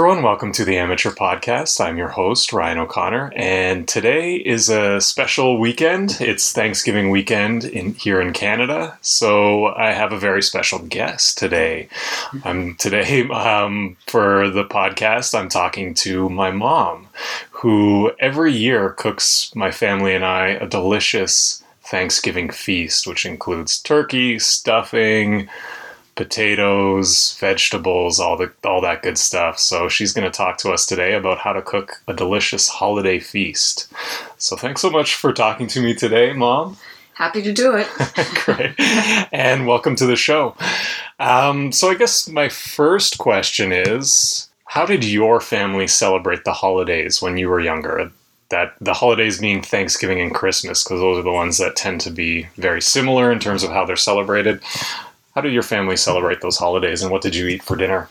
everyone. Welcome to the Amateur Podcast. I'm your host, Ryan O'Connor, and today is a special weekend. It's Thanksgiving weekend in here in Canada, so I have a very special guest today. I'm today um, for the podcast. I'm talking to my mom, who every year cooks my family and I a delicious Thanksgiving feast, which includes turkey, stuffing potatoes, vegetables, all the all that good stuff. So she's going to talk to us today about how to cook a delicious holiday feast. So thanks so much for talking to me today, Mom. Happy to do it. Great. And welcome to the show. Um, so I guess my first question is how did your family celebrate the holidays when you were younger? That the holidays being Thanksgiving and Christmas, because those are the ones that tend to be very similar in terms of how they're celebrated. How did your family celebrate those holidays, and what did you eat for dinner?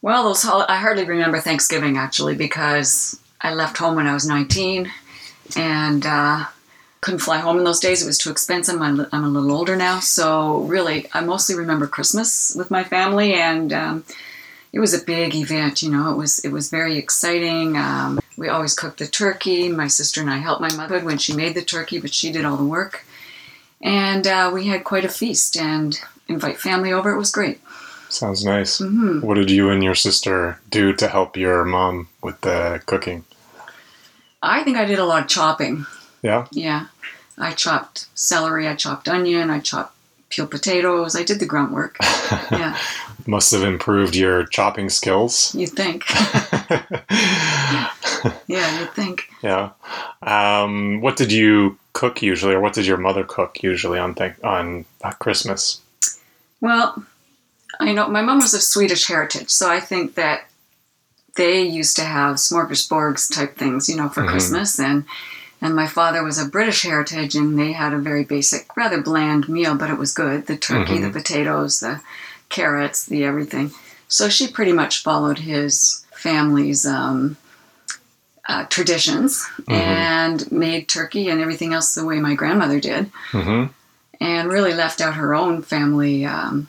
Well, those hol- I hardly remember Thanksgiving actually because I left home when I was 19 and uh, couldn't fly home in those days. It was too expensive. I'm, I'm a little older now, so really, I mostly remember Christmas with my family, and um, it was a big event. You know, it was it was very exciting. Um, we always cooked the turkey. My sister and I helped my mother when she made the turkey, but she did all the work and uh, we had quite a feast and invite family over. It was great. Sounds nice. Mm-hmm. What did you and your sister do to help your mom with the cooking? I think I did a lot of chopping. Yeah. Yeah, I chopped celery. I chopped onion. I chopped peeled potatoes. I did the grunt work. Yeah. Must have improved your chopping skills. You think? yeah, you think. Yeah. Um, what did you cook usually, or what did your mother cook usually on th- on uh, Christmas? Well, I know my mom was of Swedish heritage, so I think that they used to have smorgasbords type things, you know, for mm-hmm. Christmas, and and my father was of British heritage, and they had a very basic, rather bland meal, but it was good. The turkey, mm-hmm. the potatoes, the carrots, the everything. So she pretty much followed his family's um, uh, traditions mm-hmm. and made turkey and everything else the way my grandmother did, mm-hmm. and really left out her own family um,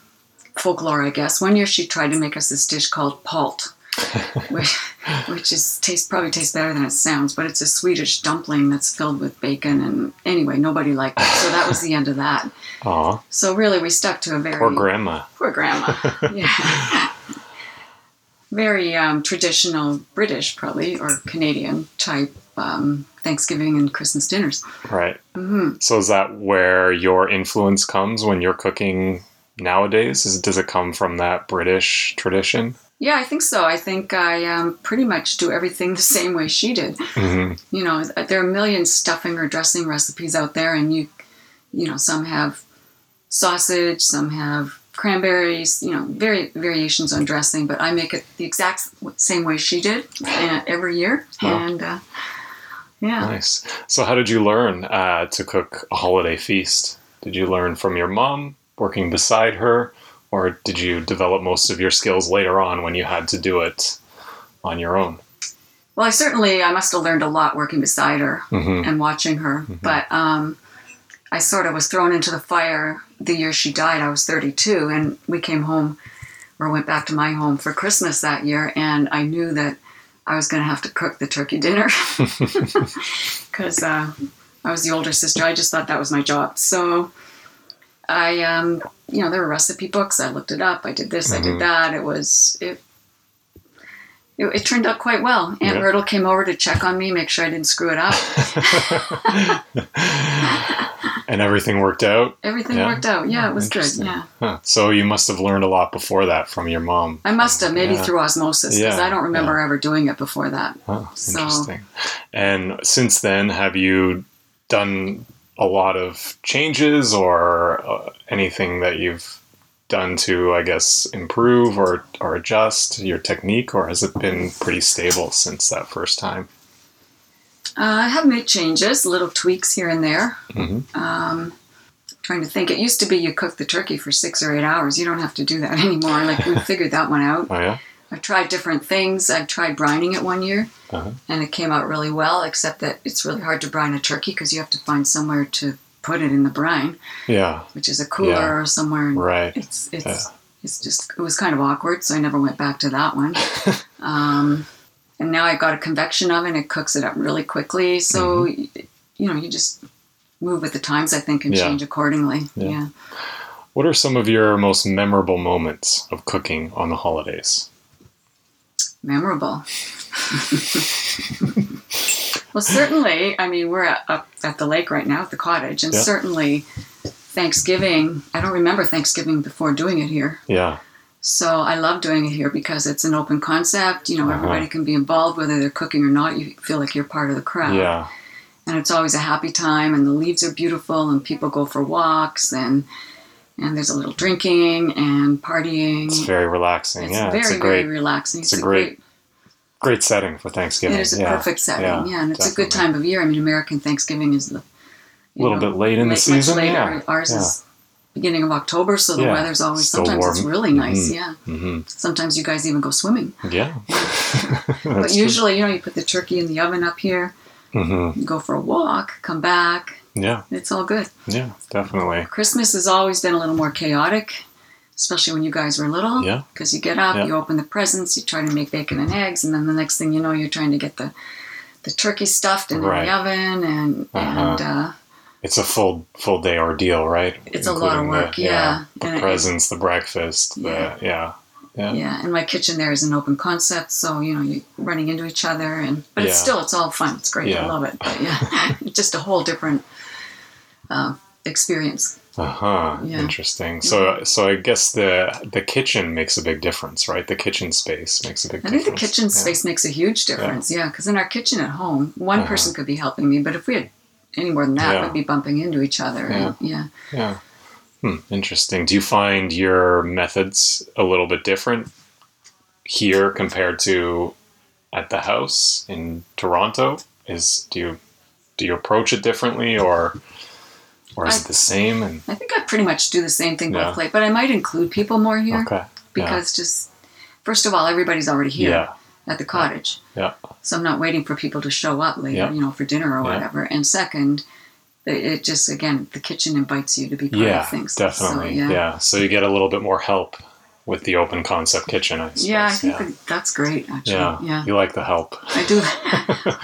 folklore, I guess. One year she tried to make us this dish called palt. which, which is taste probably tastes better than it sounds, but it's a Swedish dumpling that's filled with bacon. And anyway, nobody liked it, so that was the end of that. Aww. So really, we stuck to a very poor grandma. Poor grandma. Yeah very um, traditional British, probably, or Canadian type um, Thanksgiving and Christmas dinners. Right. Mm-hmm. So is that where your influence comes when you're cooking nowadays? Is, does it come from that British tradition? Yeah, I think so. I think I um, pretty much do everything the same way she did. Mm-hmm. You know, there are a million stuffing or dressing recipes out there, and you, you know, some have sausage, some have cranberries, you know, very variations on dressing, but I make it the exact same way she did uh, every year. And uh, yeah. Nice. So, how did you learn uh, to cook a holiday feast? Did you learn from your mom working beside her, or did you develop most of your skills later on when you had to do it on your own? Well, I certainly I must have learned a lot working beside her mm-hmm. and watching her, mm-hmm. but um, I sort of was thrown into the fire the year she died. I was 32, and we came home or went back to my home for Christmas that year, and I knew that I was going to have to cook the turkey dinner because uh, I was the older sister. I just thought that was my job. So I, um, you know, there were recipe books. I looked it up. I did this. Mm-hmm. I did mm-hmm. that. It was it it, it, turned out quite well. Aunt yeah. Myrtle came over to check on me, make sure I didn't screw it up. and everything worked out? Everything yeah. worked out. Yeah, it was good. Yeah. Huh. So you must have learned a lot before that from your mom. I must have, maybe yeah. through osmosis, because I don't remember ever doing it before that. Oh, so. Interesting. And since then, have you done a lot of changes or uh, anything that you've done to, I guess, improve or, or adjust your technique, or has it been pretty stable since that first time? Uh, I have made changes, little tweaks here and there. Mm-hmm. Um, trying to think. It used to be you cook the turkey for six or eight hours. You don't have to do that anymore. Like we figured that one out. Oh yeah. I've tried different things. I've tried brining it one year, uh-huh. and it came out really well. Except that it's really hard to brine a turkey because you have to find somewhere to put it in the brine. Yeah. Which is a cooler yeah. or somewhere. Right. It's it's yeah. it's just it was kind of awkward, so I never went back to that one. Um, and now I've got a convection oven. It cooks it up really quickly. So, you know, you just move with the times, I think, and Mm-hmm. Yeah. change accordingly. Yeah. yeah. What are some of your most memorable moments of cooking on the holidays? memorable. well, certainly, I mean, we're at, up at the lake right now at the cottage, and Yeah. certainly Thanksgiving, I don't remember Thanksgiving before doing it here. Yeah. So I love doing it here because it's an open concept. You know, Uh-huh. everybody can be involved, whether they're cooking or not. You feel like you're part of the crowd. Yeah. And it's always a happy time, and the leaves are beautiful, and people go for walks, and and there's a little drinking and partying. It's very relaxing. It's yeah. very, it's a great, very relaxing. it's a great great setting for Thanksgiving. It is a yeah. perfect setting, Yeah, yeah, and it's a good time of year. I mean, American Thanksgiving is the you Little bit late in the season, later. yeah, Ours yeah. is beginning of October, so the weather's always still sometimes it's really nice. Mhm. Yeah, hmm sometimes you guys even go swimming. Yeah. but usually, you know, you put the turkey in the oven up here, hmm you go for a walk, come back. Yeah. It's all good. Yeah. Definitely. Christmas has always been a little more chaotic, especially when you guys were little. Yeah. Because you get up, Yeah. you open the presents, you try to make bacon and eggs, and then the next thing you know, you're trying to get the the turkey stuffed and Right. in the oven, and and uh, It's a full full day ordeal, right? It's a lot of work, The, yeah. The And it- presents, the breakfast. Yeah. The yeah. Yeah. yeah, and my kitchen there is an open concept, so you know you're running into each other, and but it's still it's all fun. It's great. Yeah. I love it. But yeah, just a whole different uh, experience. Uh huh. Yeah. Interesting. So so I guess the the kitchen makes a big difference, right? The kitchen space makes a big I difference. think the kitchen Yeah. space makes a huge difference. Yeah, because in our kitchen at home, one Uh-huh. person could be helping me, but if we had any more than that, Yeah. we'd be bumping into each other. And, yeah. Yeah. Hmm, interesting. Do you find your methods a little bit different here compared to at the house in Toronto? Is do you do you approach it differently or or is I- it the same and I think I pretty much do the same thing Yeah. both but I might include people more here okay. because just first of all, everybody's already here Yeah. at the cottage. Yeah. So I'm not waiting for people to show up later, Yeah. you know, for dinner or Yeah. whatever. And second, it, just again the kitchen invites you to be part Yeah, of things. definitely. So, yeah. So you get a little bit more help with the open concept kitchen, I suppose. Yeah, I think yeah. that's great. Actually, yeah. yeah, You like the help. I do.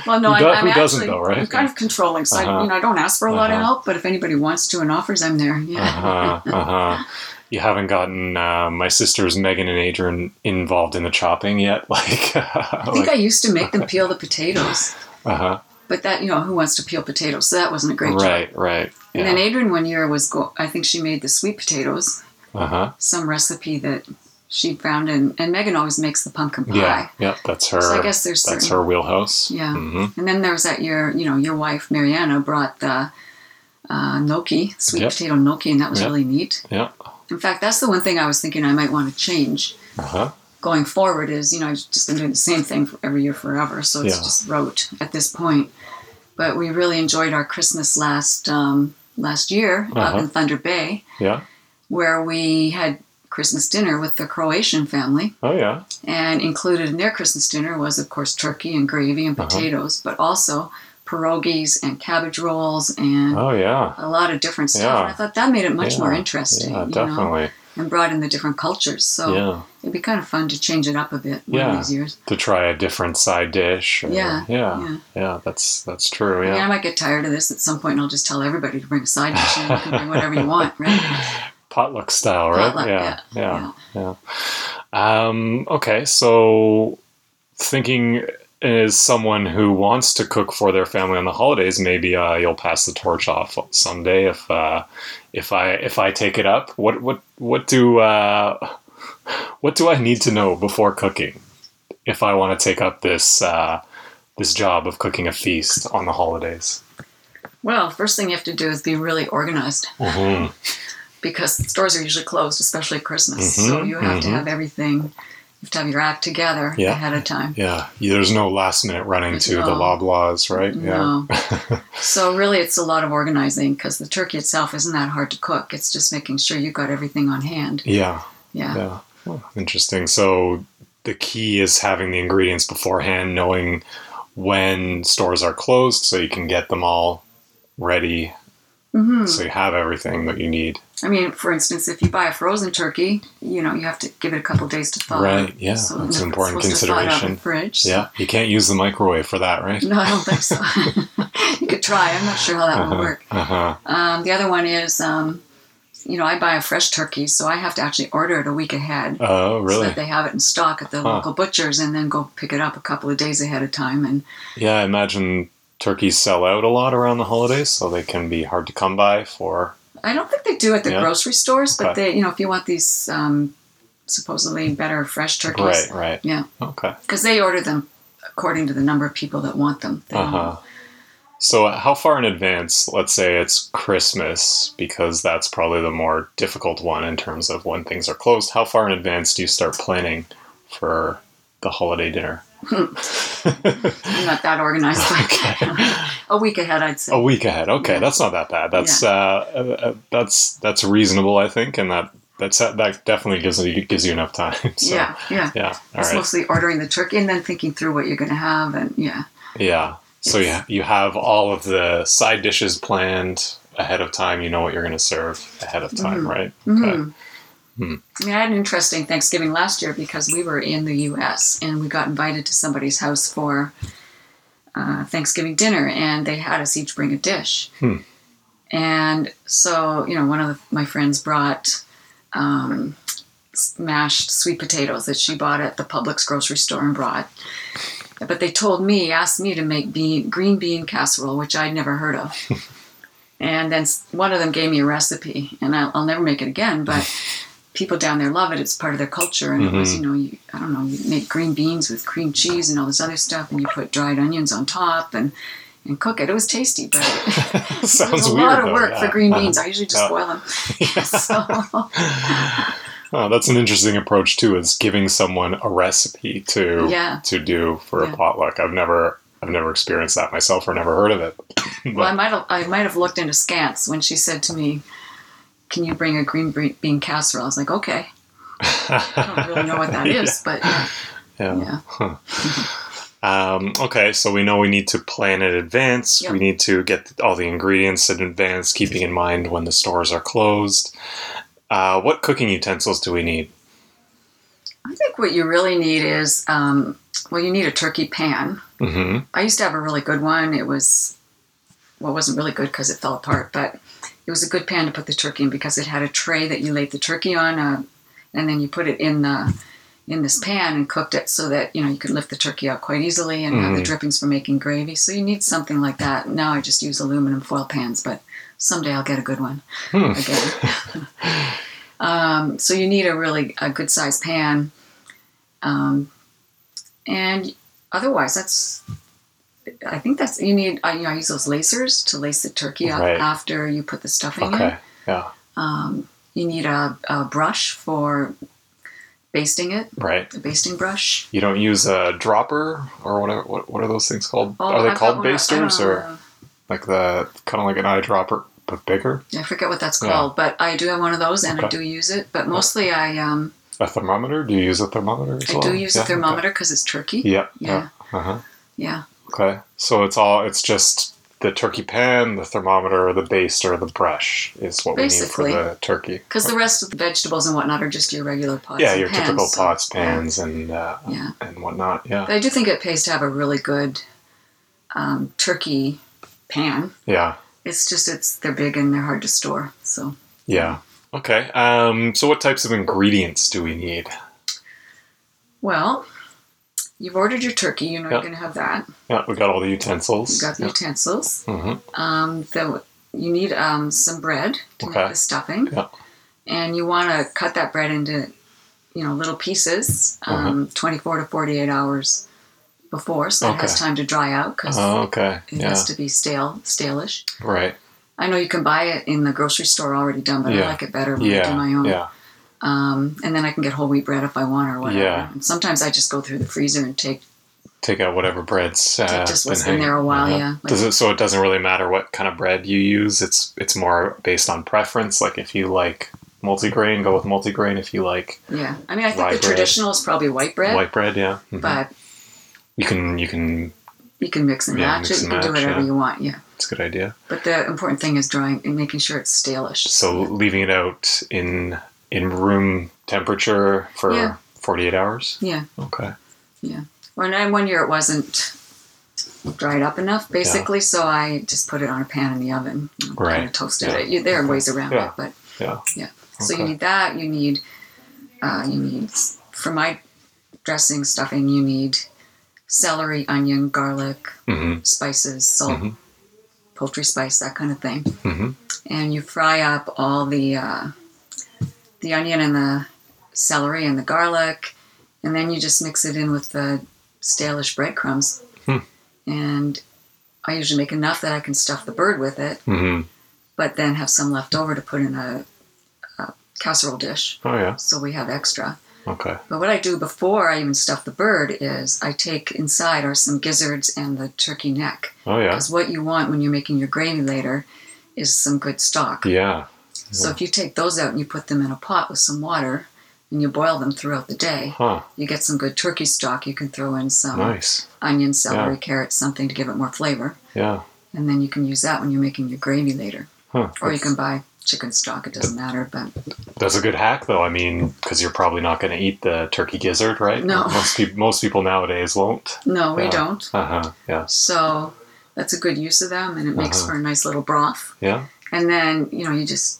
well, no, Who I, do- I'm who doesn't actually though, right? I'm kind of controlling, so I, Uh-huh. you know I don't ask for a lot of Uh-huh. help, but if anybody wants to and offers, I'm there. Yeah. Uh-huh, uh-huh. You haven't gotten uh, my sisters Megan and Adrian involved in the chopping yet, like, I think I used to make them peel the potatoes, uh-huh. but that you know who wants to peel potatoes? So that wasn't a great job. Right, right. And Yeah. then Adrian one year was go- I think she made the sweet potatoes, uh-huh. some recipe that she found, and, and Megan always makes the pumpkin pie. Yeah, yeah, that's her. So I guess there's that's certain- her wheelhouse. Yeah. hmm And then there was that year, you know, your wife Mariana brought the uh, gnocchi, sweet Yep. potato gnocchi, and that was Yep. really neat. Yeah. In fact, that's the one thing I was thinking I might want to change Uh-huh. going forward. Is you know I've just been doing the same thing for every year forever, so it's Yeah. just rote at this point. But we really enjoyed our Christmas last um, last year up Uh-huh. in Thunder Bay, Yeah. Where we had Christmas dinner with the Croatian family. Oh yeah. And included in their Christmas dinner was, of course, turkey and gravy and Uh-huh. potatoes, but also pierogies and cabbage rolls and Oh yeah. a lot of different stuff. Yeah. And I thought that made it much more interesting, Yeah, you know, definitely. and brought in the different cultures. So Yeah. it'd be kind of fun to change it up a bit one Yeah. of these years. To try a different side dish. or- Yeah, Yeah. yeah. Yeah. That's that's true. I mean, I might get tired of this at some point, and I'll just tell everybody to bring a side dish, and you can bring whatever you want, right? Potluck style, right? Potluck, yeah. Yeah. Yeah. Um, okay, so thinking as someone who wants to cook for their family on the holidays, maybe uh, you'll pass the torch off someday if uh, if I if I take it up. What what what do uh, what do I need to know before cooking if I want to take up this uh, this job of cooking a feast on the holidays? Well, first thing you have to do is be really organized. hmm because stores are usually closed, especially at Christmas. Mhm, So you have to mhm. have everything. You have to have your act together Yeah. ahead of time. Yeah, there's no last minute running to the No. Loblaws, right? No. so really, it's a lot of organizing because the turkey itself isn't that hard to cook. It's just making sure you've got everything on hand. Yeah. Yeah. Yeah. Oh, interesting. So the key is having the ingredients beforehand, knowing when stores are closed so you can get them all ready hmm so you have everything that you need. I mean, for instance, if you buy a frozen turkey, you know you have to give it a couple days to thaw. Right, yeah, So that's it's an important supposed thaw it out consideration. the fridge. so- Yeah, you can't use the microwave for that, right? No, I don't think so. you could try. I'm not sure how that will work. Uh huh. Um, the other one is, um, you know, I buy a fresh turkey, so I have to actually order it a week ahead. Oh, So really? that they have it in stock at the Huh. local butchers and then go pick it up a couple of days ahead of time. And Yeah, I imagine turkeys sell out a lot around the holidays, so they can be hard to come by for. I don't think they do at the Yeah. grocery stores, but Okay. they, you know, if you want these um, supposedly better fresh turkeys, Right, right. Yeah. Okay. because they order them according to the number of people that want them. Uh huh. So, how far in advance? Let's say it's Christmas, because that's probably the more difficult one in terms of when things are closed. How far in advance do you start planning for the holiday dinner? I'm not that organized, but a week ahead, I'd say. A week ahead. Okay, Yeah. that's not that bad. That's uh, uh, that's that's reasonable, I think, and that that's that definitely gives you gives you enough time. So, yeah, yeah. yeah. All It's right. mostly ordering the turkey and then thinking through what you're going to have, and yeah, Yeah. So you It's- you have all of the side dishes planned ahead of time. You know what you're going to serve ahead of time, Mhm. right? Mhm. Hmm. I mean, I had an interesting Thanksgiving last year because we were in the U.S. and we got invited to somebody's house for uh, Thanksgiving dinner, and they had us each bring a dish. Hmm. And so, you know, one of the, my friends brought um, mashed sweet potatoes that she bought at the Publix grocery store and brought. But they told me, asked me to make bean, green bean casserole, which I'd never heard of. and then one of them gave me a recipe, and I'll, I'll never make it again. But people down there love it; it's part of their culture. And it was, mm-hmm. you know, you, I don't know, you make green beans with cream cheese and all this other stuff, and you put dried onions on top and and cook it. It was tasty, but it Sounds was a weird. lot of though, work yeah. for green beans. I usually just Yeah. boil them. so, Oh, that's an interesting approach too. Is giving someone a recipe to Yeah. to do for Yeah. a potluck. I've never I've never experienced that myself or never heard of it. well, I might have I might have looked into scants when she said to me, "Can you bring a green bean casserole?" I was like, "Okay." I don't really know what that is, but yeah, Yeah. yeah. Um, okay, so we know we need to plan in advance. Yep. We need to get all the ingredients in advance, keeping in mind when the stores are closed. Uh, what cooking utensils do we need? I think what you really need is, um, well, you need a turkey pan. hmm I used to have a really good one. It was, well, it wasn't really good because it fell apart, but it was a good pan to put the turkey in because it had a tray that you laid the turkey on, uh, and then you put it in the in this pan and cooked it so that you know you could lift the turkey out quite easily and have the Mhm. drippings for making gravy. So you need something like that. Now I just use aluminum foil pans, but someday I'll get a good one Hmm. again. um, so you need a really a good sized pan, um, and otherwise that's. I think that's you need. I, you know, I use those lacers to lace the turkey up Right. after you put the stuffing Okay. in. Yeah. Um, you need a, a brush for basting it, Right. a basting brush. You don't use a dropper or whatever. What, what are those things called? Oh, are they I've called basters or know. like the kind of like an eyedropper but bigger? I forget what that's Yeah. called, but I do have one of those and I do use it. But mostly I um, A thermometer? Do you use a thermometer as I well? do use Yeah, a thermometer because it's turkey. Yeah. Yeah. Yeah. Uh-huh. Yeah. Okay. So it's all it's just the turkey pan, the thermometer, the baster, the brush is what Basically. we need for the turkey. Because the rest of the vegetables and whatnot are just your regular pots. yeah, your pans, typical so- pots, pans, and uh, Yeah. and whatnot. Yeah. But I do think it pays to have a really good um, turkey pan. Yeah. It's just it's they're big and they're hard to store. So Yeah. Okay. Um, so what types of ingredients do we need? well, you've ordered your turkey. You know Yeah. you're going to have that. Yeah, we got all the utensils. You got the utensils. hmm Um, the, you need um, some bread to Okay. make the stuffing. Yeah. And you want to cut that bread into, you know, little pieces, um, 24 to 48 hours before, so it has time to dry out because Oh, okay. it Yeah. has to be stale, stalish. Right. I know you can buy it in the grocery store already done, but Yeah. I like it better when I do my own. Yeah. Um, and then I can get whole wheat bread if I want or whatever. Yeah. And sometimes I just go through the freezer and take Take out whatever bread's uh, just been what's been there a while. uh-huh. Yeah. Does it so it doesn't really matter what kind of bread you use? It's it's more based on preference. Like if you like multigrain, go with multigrain. If you like yeah. I mean, I think the bread. traditional is probably white bread, white bread, yeah. Mhm. but you can you can you can mix and Yeah, match mix it. You and can do whatever yeah. you want. Yeah. It's a good idea. But the important thing is drying and making sure it's stalish. So leaving it out in in room temperature for Yeah. 48 hours. yeah. Okay. Yeah. When I, one year it wasn't dried up enough, basically, so I just put it on a pan in the oven. You know, Kind of toasted Yeah. it. You, there are ways around Yeah. it, but Yeah. yeah. So Okay. you need that. You need, uh, you need for my dressing stuffing. You need celery, onion, garlic, Mm-hmm. spices, salt, Mhm. poultry spice, that kind of thing. Mhm. And you fry up all the uh, the onion and the celery and the garlic, and then you just mix it in with the stalish breadcrumbs. Hmm. And I usually make enough that I can stuff the bird with it, Mm-hmm. but then have some left over to put in a, a casserole dish, Oh yeah. so we have extra. Okay. But what I do before I even stuff the bird is I take inside are some gizzards and the turkey neck. Oh yeah. Because what you want when you're making your gravy later is some good stock. Yeah. So if you take those out and you put them in a pot with some water and you boil them throughout the day, Huh. you get some good turkey stock. You can throw in some Nice. onion, celery, carrots, something to give it more flavor. Yeah. And then you can use that when you're making your gravy later. Huh. Or you can buy chicken stock, it doesn't matter. But That's a good hack, though. I mean, because you're probably not going to eat the turkey gizzard, right? No. Most people, most people nowadays won't. no, we Yeah. don't. Uh huh. Yeah. So that's a good use of them and it makes Uh-huh. for a nice little broth. Yeah. And then, you know, you just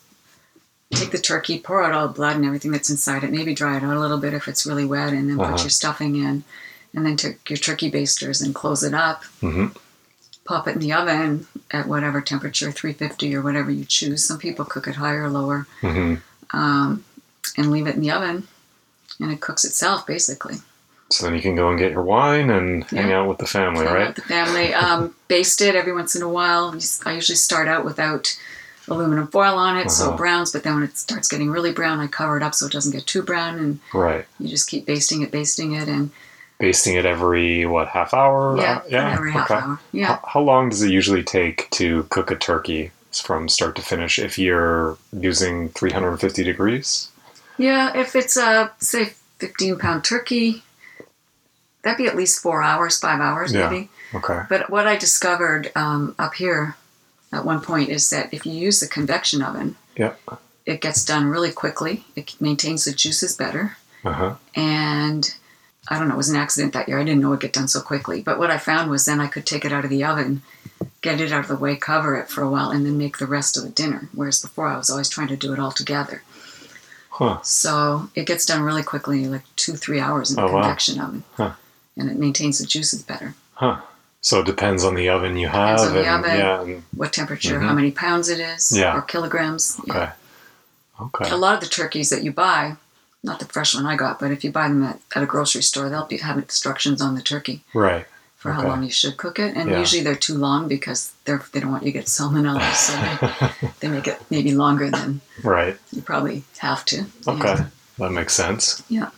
take the turkey, pour out all the blood and everything that's inside it, maybe dry it out a little bit if it's really wet, and then Uh-huh. put your stuffing in. And then take your turkey basters and close it up. Mm-hmm. Pop it in the oven at whatever temperature, 350 or whatever you choose. Some people cook it higher or lower. Mm-hmm. Um, and leave it in the oven. And it cooks itself, basically. So then you can go and get your wine and hang out with the family, Hang out right? with The family. Um, baste it every once in a while. I usually start out without aluminum foil on it, so Uh-huh. it browns. But then when it starts getting really brown, I cover it up so it doesn't get too brown, and Right. you just keep basting it, basting it, and Basting it every what half hour? yeah, Uh, yeah. every half okay. hour. Yeah, How, how long does it usually take to cook a turkey from start to finish if you're using 350 degrees? yeah. If it's a say 15 pound turkey, that'd be at least four hours, five hours, Yeah. maybe. Okay. But what I discovered um, up here at one point is that if you use the convection oven, Yep. it gets done really quickly. It maintains the juices better. Uh huh. And I don't know, it was an accident that year. I didn't know it would get done so quickly. But what I found was then I could take it out of the oven, get it out of the way, cover it for a while, and then make the rest of the dinner. Whereas before I was always trying to do it all together. Huh. So it gets done really quickly, like two, three hours in the Oh, wow. convection oven. Huh. And it maintains the juices better. Huh. So it depends on the oven you have. Depends on the and, oven. Yeah. And, What temperature, Mhm. how many pounds it is, Yeah. or kilograms. Yeah. okay. Okay. A lot of the turkeys that you buy, not the fresh one I got, but if you buy them at, at a grocery store, they'll be, have instructions on the turkey Right. for how long you should cook it. And Yeah. usually they're too long because they're, they don't want you to get salmonella. So they, they make it maybe longer than right. you probably have to. Okay. That makes sense. Yeah.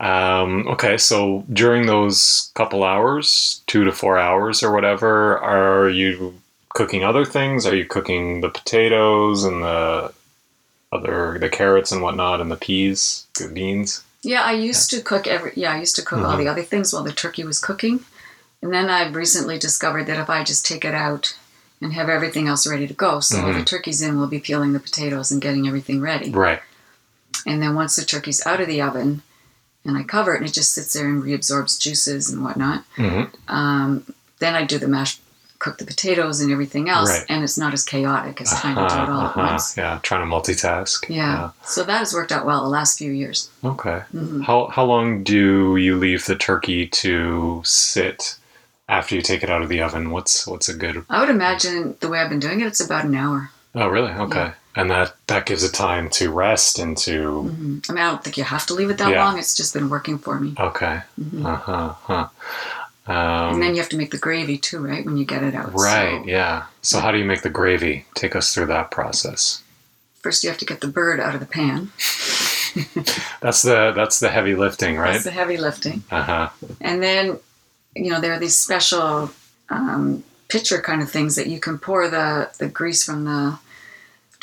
Um, okay, so during those couple hours, two to four hours or whatever, are you cooking other things? Are you cooking the potatoes and the other the carrots and whatnot and the peas, the beans? Yeah, I used to cook every. Yeah, I used to cook all Mhm. the other things while the turkey was cooking, and then I've recently discovered that if I just take it out and have everything else ready to go, so while the Mhm. turkey's in, we'll be peeling the potatoes and getting everything ready. Right. And then once the turkey's out of the oven, and I cover it, and it just sits there and reabsorbs juices and whatnot. hmm Um, then I do the mashed, cook the potatoes and everything else, Right. and it's not as chaotic as trying to do it all at Uh-huh, once. Yeah, trying to multitask. Yeah. So that has worked out well the last few years. Yeah. Okay. hmm How how long do you leave the turkey to sit after you take it out of the oven? What's what's a good I would imagine the way I've been doing it, it's about an hour. Oh, really? Okay. Yeah. And that that gives it time to rest and to hmm I mean, I don't think you have to leave it that Yeah. long. It's just been working for me. okay. hmm Uh huh. Huh. and Um, then you have to make the gravy too, right? When you get it out. right. So Yeah. So how do you make the gravy? Take us through that process. First, you have to get the bird out of the pan. That's the that's the heavy lifting, right? That's the heavy lifting. Uh huh. And then, you know, there are these special um, pitcher kind of things that you can pour the, the grease from the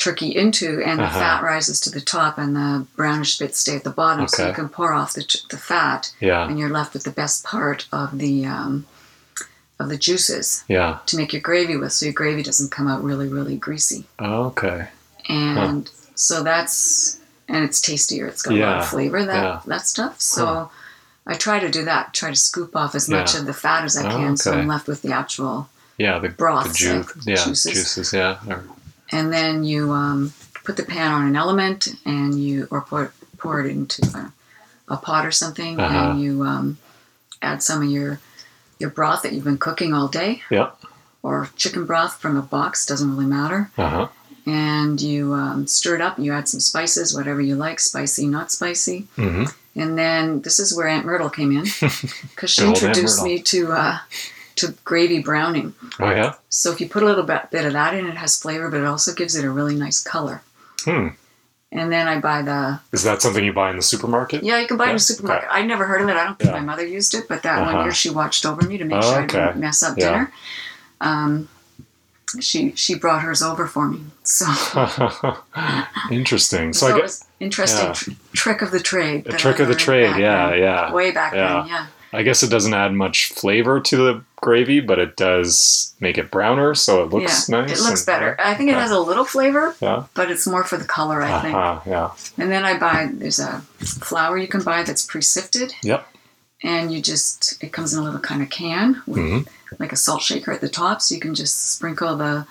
turkey into, and the Uh-huh. fat rises to the top, and the brownish bits stay at the bottom. So you can pour off the, the fat, Yeah. and you're left with the best part of the um, of the juices Yeah. to make your gravy with, so your gravy doesn't come out really, really greasy. Okay. And so that's and it's tastier. It's got a lot of flavor that yeah. that stuff. So Huh. I try to do that. Try to scoop off as much Yeah. of the fat as I can, so. I'm left with the actual. Yeah. The Broth, The ju- like yeah. juices. Juices. Yeah. Or- And then you um, put the pan on an element, and you or pour pour it into a, a pot or something, Uh-huh. and you um, add some of your your broth that you've been cooking all day, yeah. or chicken broth from a box. Doesn't really matter. Uh huh. and you um, stir it up. And you add some spices, whatever you like, spicy, not spicy. hmm And then this is where Aunt Myrtle came in because she Good old Aunt introduced me to uh, to gravy browning. Oh yeah. So if you put a little bit, of that in, it has flavor, but it also gives it a really nice color. Hmm. And then I buy the Is that something you buy in the supermarket? yeah, you can buy it in the supermarket. I'd never heard of it. I don't think Yeah. my mother used it, but that Uh-huh. one year she watched over me to make Oh, sure I didn't mess up Yeah. dinner. Um, she she brought hers over for me. So Interesting. So, So, I guess interesting yeah. tr- trick of the trade. a trick of the trade. Yeah. then. Yeah. Way back Yeah. then, yeah. I guess it doesn't add much flavor to the gravy, but it does make it browner, so it looks yeah. nice. It looks and- better. I think it Yeah. has a little flavor, Yeah. but it's more for the color, I think. Uh-huh, yeah. And then I buy there's a flour you can buy that's pre-sifted, Yep. and you just it comes in a little kind of can with hmm like a salt shaker at the top, so you can just sprinkle the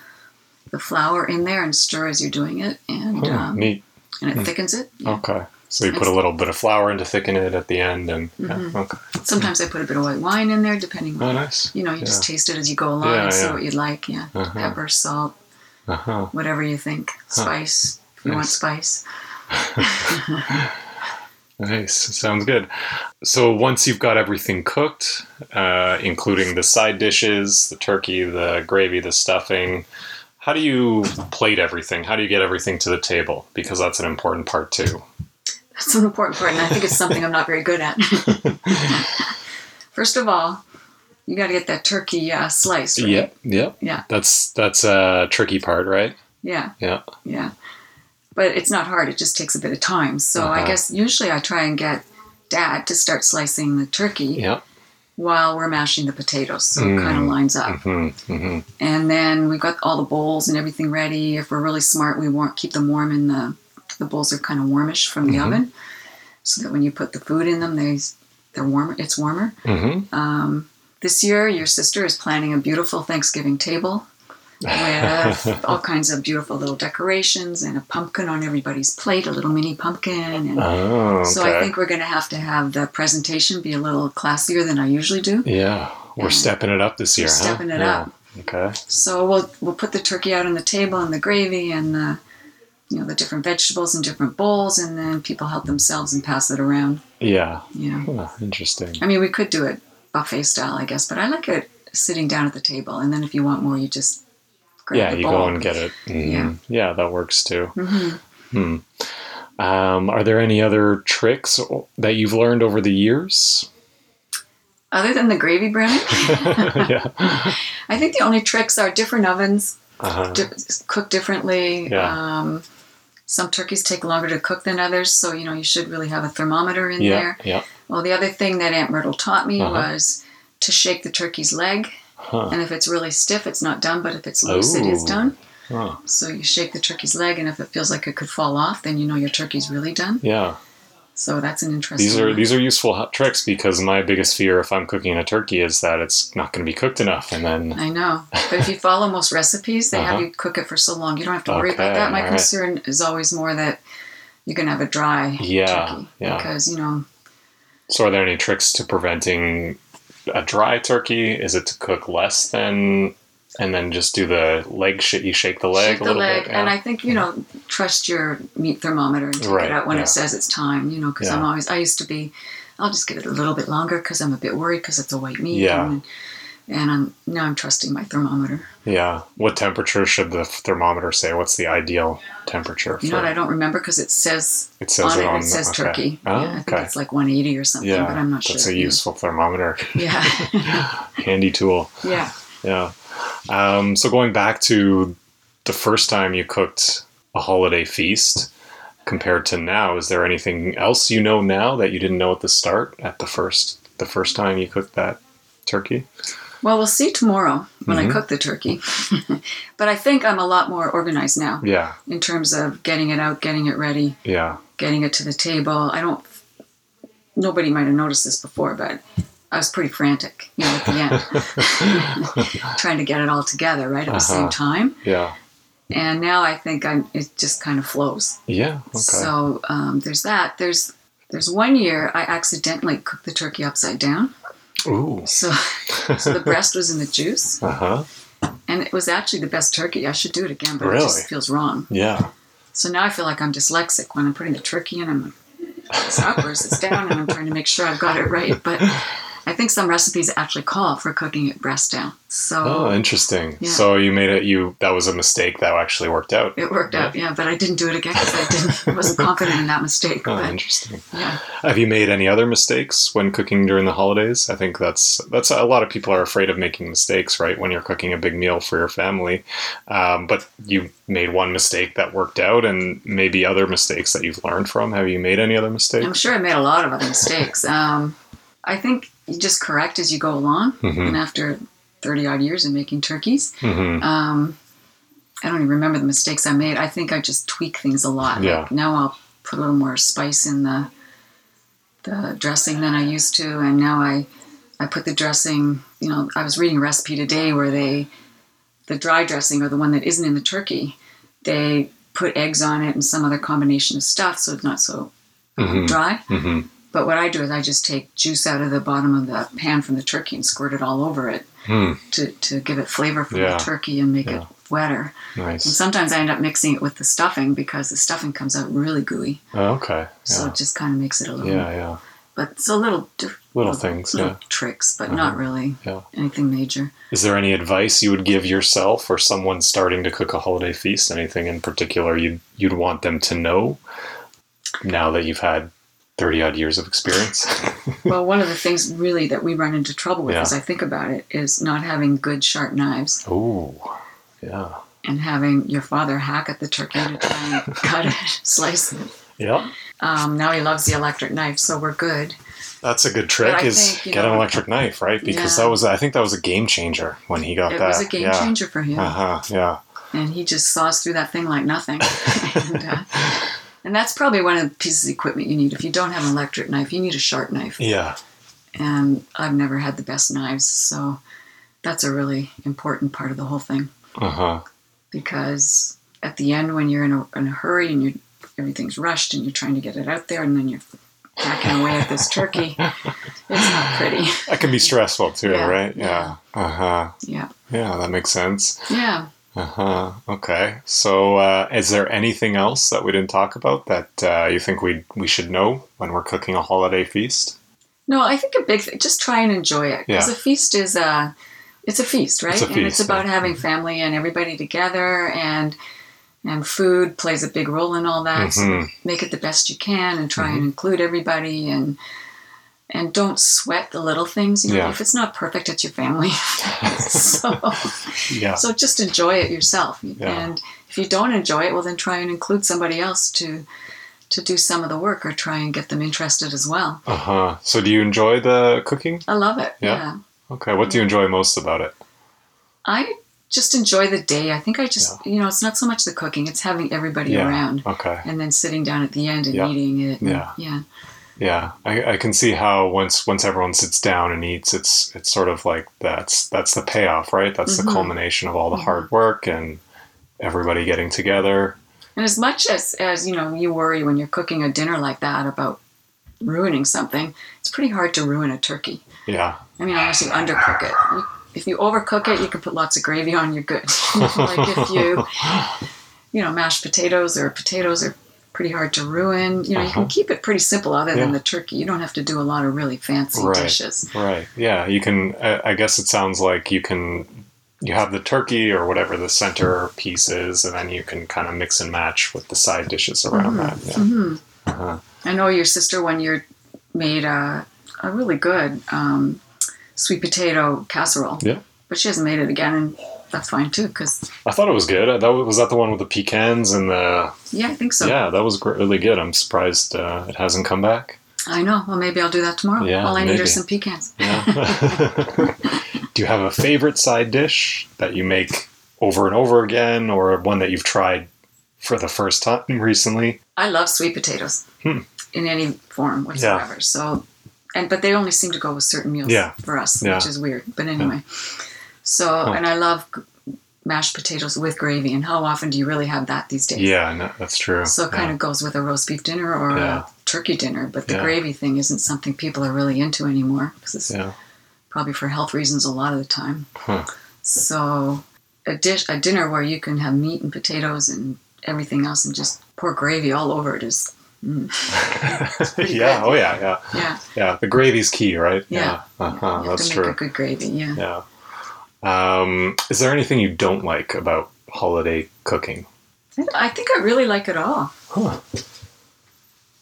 the flour in there and stir as you're doing it, and um, neat. and it Hmm. thickens it. Yeah. Okay. So you put a little bit of flour in to thicken it at the end, and yeah, Mhm. okay. Sometimes I put a bit of white wine in there, depending Oh, on nice. you know you just taste it as you go along Yeah, and see yeah. what you'd like. Yeah, Uh-huh. pepper, salt, Uh-huh. whatever you think. Spice, if you want spice. Nice. Sounds good. So once you've got everything cooked, uh, including the side dishes, the turkey, the gravy, the stuffing, how do you plate everything? How do you get everything to the table? Because that's an important part too. That's an important part, and I think it's something I'm not very good at. First of all, you got to get that turkey uh, sliced. Right? Yep. Yep. Yeah. That's that's a tricky part, right? Yeah. Yeah. Yeah. But it's not hard. It just takes a bit of time. So I Uh-huh. guess usually I try and get Dad to start slicing the turkey Yep. while we're mashing the potatoes, so it kind of Mm. lines up. hmm hmm And then we've got all the bowls and everything ready. If we're really smart, we won't keep them warm in the the bowls are kind of warmish from the Mhm. oven, so that when you put the food in them, they they're warmer. It's warmer. hmm Um, this year, your sister is planning a beautiful Thanksgiving table with all kinds of beautiful little decorations and a pumpkin on everybody's plate, a little mini pumpkin. And Oh, okay. so I think we're going to have to have the presentation be a little classier than I usually do. yeah, we're Yeah. stepping it up this year. huh? stepping it Yeah. up. Okay. So we'll we'll put the turkey out on the table and the gravy and the you know the different vegetables in different bowls, and then people help themselves and pass it around. Yeah. yeah interesting. I mean, we could do it buffet style, I guess, but I like it sitting down at the table, and then if you want more, you just grab Yeah, you bowl. go and get it. Mhm. Yeah. Yeah, that works too. hmm Hmm. Um, are there any other tricks that you've learned over the years? Other than the gravy browning, yeah. I think the only tricks are different ovens, Uh-huh. di- cook differently. Yeah. Um, some turkeys take longer to cook than others, so you know you should really have a thermometer in Yeah. there. Yeah. Well, the other thing that Aunt Myrtle taught me Uh-huh. was to shake the turkey's leg, Huh. and if it's really stiff, it's not done. But if it's loose, it is done. Huh. So you shake the turkey's leg, and if it feels like it could fall off, then you know your turkey's really done. Yeah. So that's an interesting. These are one. these are useful hot tricks because my biggest fear if I'm cooking a turkey is that it's not going to be cooked enough, and then I know, but if you follow most recipes, they have Uh-huh. you cook it for so long. You don't have to worry about that. My all right. concern is always more that you're gonna have a dry Yeah, turkey yeah. because you know so are there any tricks to preventing a dry turkey? Is it to cook less than, and then just do the leg shit? You shake the leg shake a the little leg, bit, and? I think you know trust your meat thermometer and take Right, it out when yeah. it says it's time. You know, because I'm always I used to be, I'll just give it a little bit longer because I'm a bit worried because it's a white meat. Yeah. And, and I'm now I'm trusting my thermometer. Yeah. What temperature should the thermometer say? What's the ideal temperature for You know what? I don't remember because it says it says on it it, on it says okay. turkey. Oh, yeah, I think okay. it's like 180 or something, Yeah, but I'm not sure. that's a Yeah. useful thermometer. Yeah, Handy tool. yeah. Yeah. Um, so going back to the first time you cooked a holiday feast compared to now, is there anything else you know now that you didn't know at the start at the first the first time you cooked that turkey? Well, we'll see tomorrow when Mhm. I cook the turkey. but I think I'm a lot more organized now Yeah, in terms of getting it out, getting it ready, yeah, getting it to the table. I don't. Nobody might have noticed this before, but I was pretty frantic, you know, at the end, trying to get it all together right at the same Uh-huh. time. yeah, And now I think I'm. It just kind of flows. yeah. Okay. So um, there's that. There's there's one year I accidentally cooked the turkey upside down. Ooh. So so the breast was in the juice, Uh huh. and it was actually the best turkey. I should do it again, but it just feels wrong. Yeah. So now I feel like I'm dyslexic when I'm putting the turkey in. I'm like, it's up or down, and I'm trying to make sure I've got it right. But I think some recipes actually call for cooking it breast down. So Oh, interesting. Yeah. So you made it. You that was a mistake that actually worked out. it worked out, yeah. But I didn't do it again because I didn't I wasn't confident in that mistake. Oh, But interesting. yeah, Have you made any other mistakes when cooking during the holidays? I think that's that's a lot of people are afraid of making mistakes, right? When you're cooking a big meal for your family, um, but you made one mistake that worked out, and maybe other mistakes that you've learned from. Have you made any other mistakes? I'm sure I made a lot of other mistakes. Um, I think you just correct as you go along. Mhm. And after 30 odd years of making turkeys, hmm um, I don't even remember the mistakes I made. I think I just tweak things a lot. Yeah. Like now I'll put a little more spice in the the dressing than I used to, and now I I put the dressing. You know, I was reading a recipe today where they the dry dressing or the one that isn't in the turkey, they put eggs on it and some other combination of stuff, so it's not so Mhm. dry. hmm But what I do is I just take juice out of the bottom of the pan from the turkey and squirt it all over it Hmm. to, to give it flavor from Yeah. the turkey and make Yeah. it wetter. Nice. And sometimes I end up mixing it with the stuffing because the stuffing comes out really gooey. Oh, okay. So it just kind of makes it a little, Yeah. Yeah. but it's a little, diff- Little things. little Yeah. tricks, but Uh-huh. not really Yeah. anything major. Is there any advice you would give yourself or someone starting to cook a holiday feast? Anything in particular you'd you'd want them to know now that you've had thirty odd years of experience? well, one of the things really that we run into trouble with Yeah. as I think about it is not having good sharp knives Ooh, yeah, and having your father hack at the turkey to try and cut it, slice it. yeah. Um, now he loves the electric knife, so we're good. That's a good trick. But Is think, you get an electric knife, right? Because Yeah. that was I think that was a game changer when he got It that. It was a game yeah. changer for him. Uh huh. Yeah. and he just saws through that thing like nothing. and, uh, and that's probably one of the pieces of equipment you need. If you don't have an electric knife, you need a sharp knife. Yeah. And I've never had the best knives, so that's a really important part of the whole thing. Uh huh. Because at the end, when you're in a, in a hurry and you everything's rushed and you're trying to get it out there, and then you're hacking away at this turkey, it's not pretty. That can be stressful too, Yeah, right? yeah. Yeah. Uh huh. Yeah, Yeah, that makes sense. yeah. Uh huh. Okay. So, uh, is there anything else that we didn't talk about that uh, you think we we should know when we're cooking a holiday feast? No, I think a big thing. Just try and enjoy it because Yeah. a feast is a, it's a feast, right? It's a and it's about yeah. having family and everybody together, and and food plays a big role in all that. So Mhm. make it the best you can, and try Mm-hmm. and include everybody, and and don't sweat the little things. You know, Yeah. if it's not perfect, it's your family. so Yeah. so just enjoy it yourself, Yeah. and if you don't enjoy it, well, then try and include somebody else to. To do some of the work or try and get them interested as well. Uh huh. So, do you enjoy the cooking? I love it. Yeah. yeah. Okay. What do you enjoy most about it? I just enjoy the day. I think I just, you know, it's not so much the cooking, it's having everybody Yeah. around Okay. and then sitting down at the end and Yeah. eating it. and- Yeah. Yeah. Yeah, I, I can see how once once everyone sits down and eats, it's it's sort of like that's that's the payoff, right? That's the Mhm. culmination of all the hard work and everybody getting together. And as much as, as, you know, you worry when you're cooking a dinner like that about ruining something, it's pretty hard to ruin a turkey. Yeah. I mean, unless you undercook it. If you overcook it, you can put lots of gravy on, you're good. like if you, you know, mashed potatoes or potatoes are pretty hard to ruin. You know, you Uh-huh. can keep it pretty simple other than the turkey. You don't have to do a lot of really fancy Right. dishes. Right. Yeah. You can. I I guess it sounds like you can. You have the turkey or whatever the center piece is, and then you can kind of mix and match with the side dishes around that. Yeah. hmm Uh-huh. I know your sister one year made a, a really good um, sweet potato casserole. Yeah. But she hasn't made it again, that's fine too. Because I thought it was good. That was, was that the one with the pecans and the. yeah, I think so. yeah, that was really good. I'm surprised uh, it hasn't come back. I know. Well, maybe I'll do that tomorrow. Yeah, All I need are some pecans. Yeah. Do you have a favorite side dish that you make over and over again, or one that you've tried for the first time recently? I love sweet potatoes Hmm. in any form whatsoever. So, and but they only seem to go with certain meals Yeah. for us, Yeah. which is weird. But anyway, so and I love mashed potatoes with gravy. And how often do you really have that these days? Yeah, no, that's true. So it kind of goes with a roast beef dinner or Yeah. a turkey dinner. But the Yeah. gravy thing isn't something people are really into anymore because it's yeah. probably for health reasons a lot of the time. Huh. So a dish, a dinner where you can have meat and potatoes and everything else and just pour gravy all over it is, pretty yeah. good. Oh, yeah. Yeah. yeah. Yeah. The gravy's key, right? Yeah. Uh-huh, you have that's to make true. a good gravy. Yeah. Yeah. Um, is there anything you don't like about holiday cooking? I think I really like it all. Huh.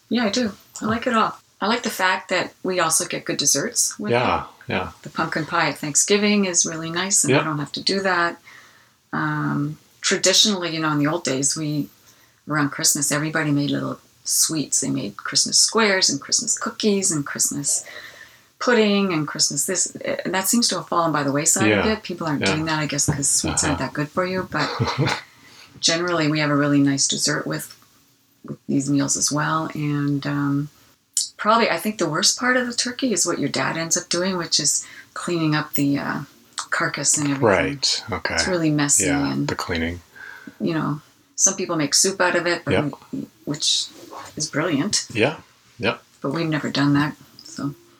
Yeah, I do. I like it all. I like the fact that we also get good desserts with it. Yeah. Yeah. The pumpkin pie at Thanksgiving is really nice, and Yeah. I don't have to do that. Um, traditionally, you know, in the old days, we around Christmas, everybody made little sweets. They made Christmas squares and Christmas cookies and Christmas pudding and Christmas this. And that seems to have fallen by the wayside a bit. People aren't Yeah. doing that, I guess, because sweets aren't Uh-huh. that good for you. But generally, we have a really nice dessert with with these meals as well. And um, probably, I think the worst part of the turkey is what your dad ends up doing, which is cleaning up the uh, carcass and everything. Right. Okay. It's really messy, Yeah. and The cleaning. you know, some people make soup out of it, but Yep. we- which is brilliant. Yeah. Yep. But we've never done that.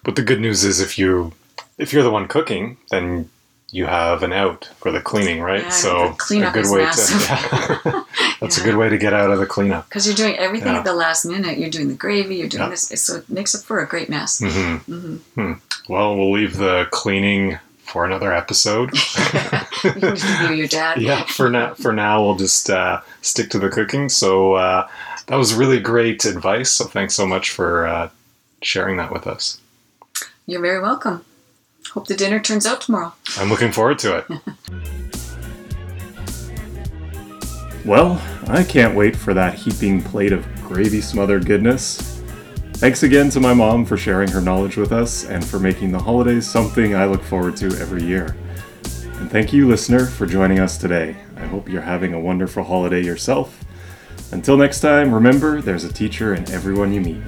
But the good news is if you if you're the one cooking, then you have an out for the cleaning, right? Yeah, so a good way massive. to yeah. That's Yeah. a good way to get out of the cleanup. because you're doing everything at the last minute, you're doing the gravy, you're doing this, so it makes up for a great mess. hmm hmm Hmm. Well, we'll leave the cleaning for another episode. you can your dad. yeah, for now, for now, we'll just uh, stick to the cooking. So uh, that was really great advice. So thanks so much for uh, sharing that with us. You're very welcome. Hope the dinner turns out tomorrow. I'm looking forward to it. well, I can't wait for that heaping plate of gravy smothered goodness. Thanks again to my mom for sharing her knowledge with us and for making the holidays something I look forward to every year. And thank you, listener, for joining us today. I hope you're having a wonderful holiday yourself. Until next time, remember there's a teacher in everyone you meet.